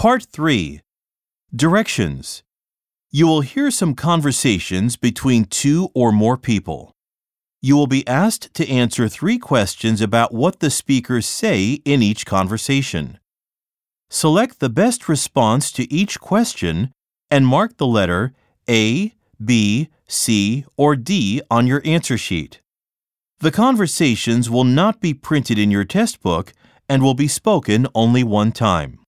Part 3 Directions You will hear some conversations between two or more people. You will be asked to answer three questions about what the speakers say in each conversation. Select the best response to each question and mark the letter A, B, C, or D on your answer sheet. The conversations will not be printed in your test book and will be spoken only one time.